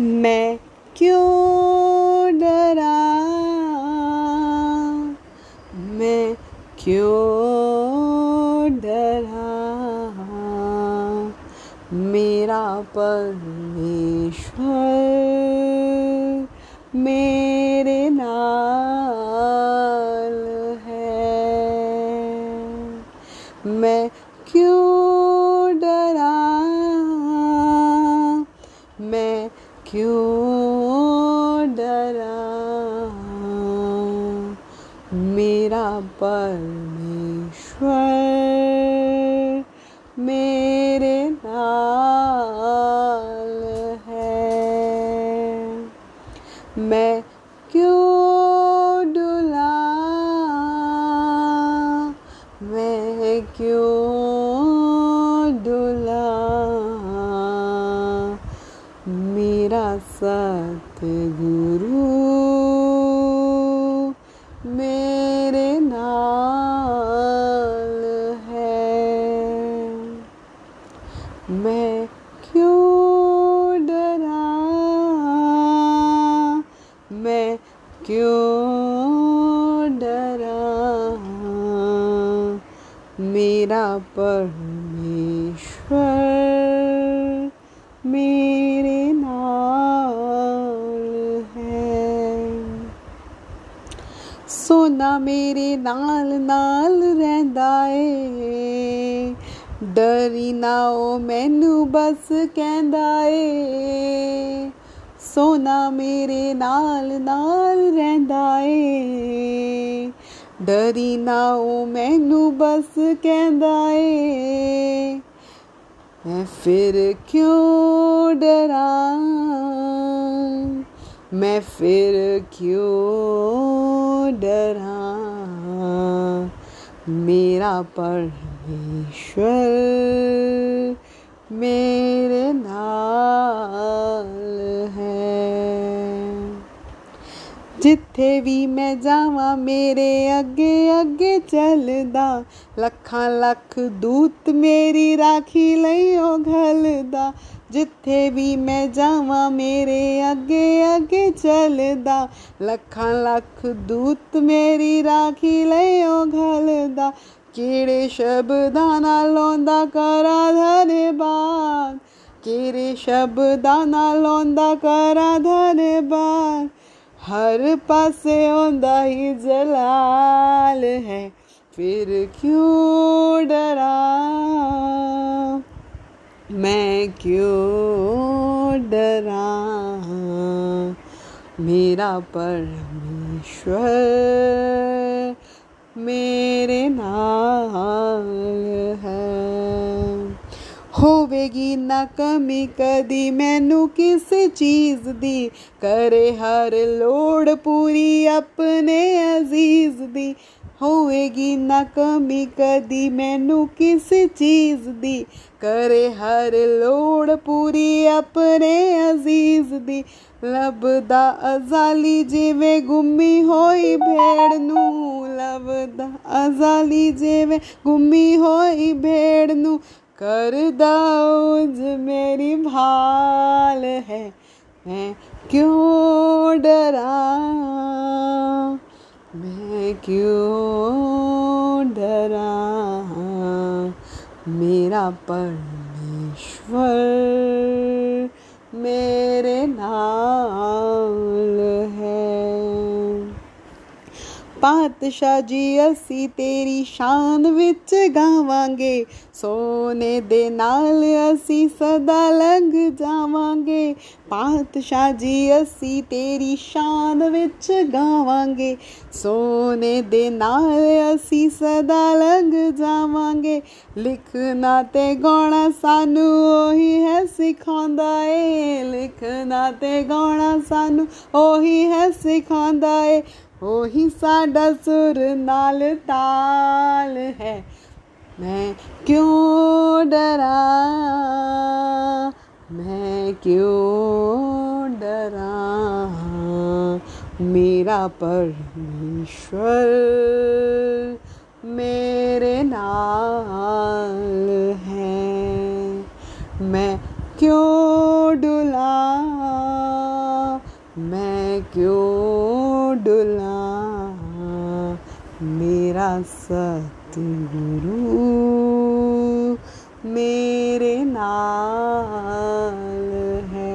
मैं क्यों डरा? मैं क्यों डरा? मेरा परमेश्वर मेरे क्यों डरा? मेरा परमेश्वर मेरे मेरा सतगुरु मेरे नाल है। मैं क्यों डरा? मैं क्यों डरा? मेरा परमेश्वर मेरे ਜਮਾਨਾ ਮੇਰੇ ਨਾਲ ਨਾਲ ਰਹਿੰਦਾ ਏ। ਡਰੀ ਨਾ ਉਹ ਮੈਨੂੰ ਬਸ ਕਹਿੰਦਾ ਏ। ਸੋਨਾ ਮੇਰੇ ਨਾਲ ਨਾਲ ਰਹਿੰਦਾ ਏ। ਡਰੀ ਨਾ ਉਹ ਮੈਨੂੰ ਬਸ ਕਹਿੰਦਾ ਏ। ਮੈਂ ਫਿਰ ਕਿਉਂ ਡਰਾਂ? ਮੈਂ ਫਿਰ ਕਿਉਂ डरा, मेरा परमेश्वर मेरे नाल है। जिथे भी मैं जावा, मेरे अगे अगे चलदा। लख लख दूत मेरी राखी लइयो घलदा। ਜਿੱਥੇ ਵੀ ਮੈਂ ਜਾਵਾਂ ਮੇਰੇ ਅੱਗੇ ਅੱਗੇ ਚੱਲਦਾ ਲੱਖਾਂ ਲੱਖ ਦੂਤ ਮੇਰੀ ਰਾਖੀ ਲਈ ਉਹ ਘਲਦਾ ਕਿਹੜੇ ਸ਼ਬਦਾਂ ਨਾਲ ਲਾਉਂਦਾ ਕਰਾਂ ਧੰਨਵਾਦ ਕਿਹੜੇ ਸ਼ਬਦਾਂ ਨਾਲ ਲਾਉਂਦਾ ਕਰਾਂ ਧੰਨਵਾਦ हर पासे आंदा ही जलाल है फिर क्यों डरा मैं क्यों डरा मेरा परमेश्वर मेरे नाल है ਹੋਵੇਗੀ ਨਾ ਕਮੀ ਕਦੀ ਮੈਨੂੰ ਕਿਸ ਚੀਜ਼ ਦੀ ਕਰੇ ਹਰ ਲੋੜ ਪੂਰੀ ਆਪਣੇ ਅਜ਼ੀਜ਼ ਦੀ ਹੋਵੇਗੀ ਨਾ ਕਮੀ ਕਦੀ ਮੈਨੂੰ ਕਿਸ ਚੀਜ਼ ਦੀ ਕਰੇ ਹਰ ਲੋੜ ਪੂਰੀ ਆਪਣੇ ਅਜ਼ੀਜ਼ ਦੀ ਲੱਭਦਾ ਅਜ਼ਾਲੀ ਜਿਵੇਂ ਗੁੰਮੀ ਹੋਈ ਭੇੜ ਨੂੰ ਲੱਭਦਾ ਅਜ਼ਾਲੀ ਜਿਵੇਂ ਗੁੰਮੀ ਹੋਈ ਭੇੜ ਨੂੰ करदा उज मेरी भाल है मैं क्यों डरा मैं क्यों डरा मेरा परमेश्वर ਪਾਤਸ਼ਾਹ ਜੀ ਅਸੀਂ ਤੇਰੀ ਸ਼ਾਨ ਵਿੱਚ ਗਾਵਾਂਗੇ। ਸੋਨੇ ਦੇ ਨਾਲ ਅਸੀਂ ਸਦਾ ਲੰਘ ਜਾਵਾਂਗੇ। ਪਾਤਸ਼ਾਹ ਜੀ ਅਸੀਂ ਤੇਰੀ ਸ਼ਾਨ ਵਿੱਚ ਗਾਵਾਂਗੇ। ਸੋਨੇ ਦੇ ਨਾਲ ਅਸੀਂ ਸਦਾ ਲੰਘ ਜਾਵਾਂਗੇ। ਲਿਖਣਾ ਤੇ ਗਾਉਣਾ ਸਾਨੂੰ ਉਹੀ ਹੈ ਸਿਖਾਉਂਦਾ ਏ। ਲਿਖਣਾ ਤੇ ਗਾਉਣਾ ਸਾਨੂੰ ਉਹੀ ਹੈ ਸਿਖਾਉਂਦਾ ਏ। ਉਹੀ ਸਾਡਾ ਸੁਰ ਨਾਲ ਤਾਲ ਹੈ ਮੈਂ ਕਿਉਂ ਡਰਾ मैं क्यों डरा मेरा परमेश्वर मेरे नाल है मैं क्यों डुला डुला मेरा सतगुरु मेरे नाल है।